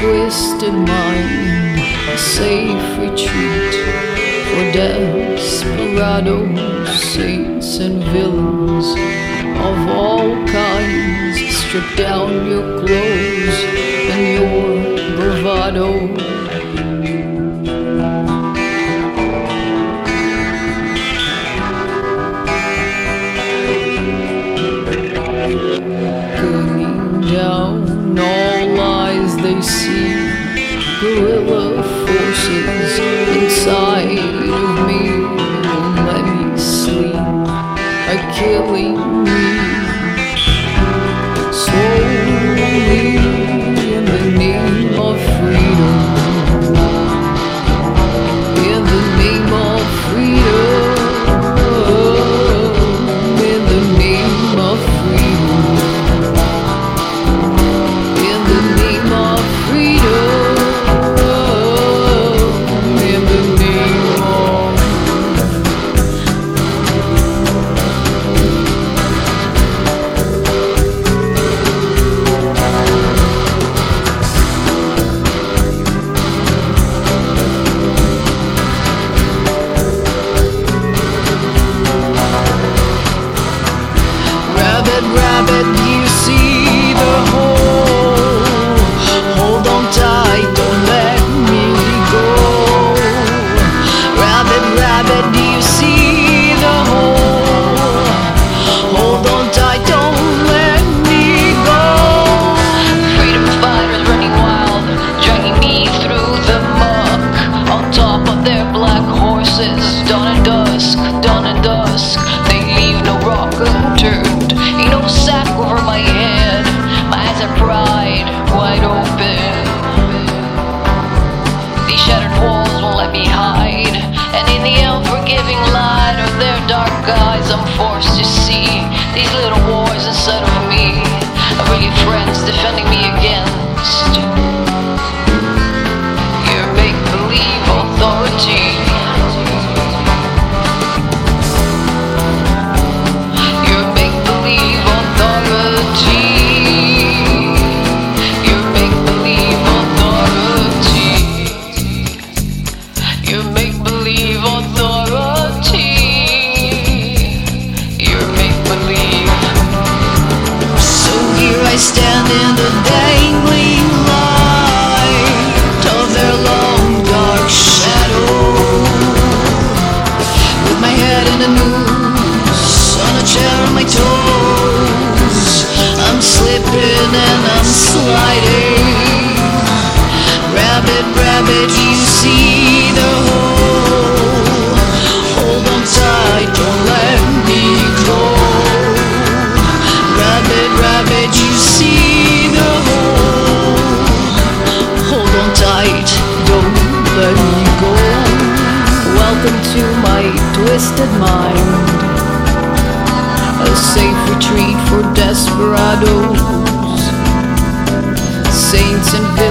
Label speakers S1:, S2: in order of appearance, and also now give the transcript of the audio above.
S1: twisted mind, a safe retreat for desperados, saints and villains of all kinds. Strip down your clothes.
S2: guys I'm forced to see. These little wars inside of me. Are bring friends defending me.
S1: on a chair on my toes. I'm slipping and I'm sliding. Rabbit, rabbit, Welcome to my twisted mind. A safe retreat for desperados, saints and.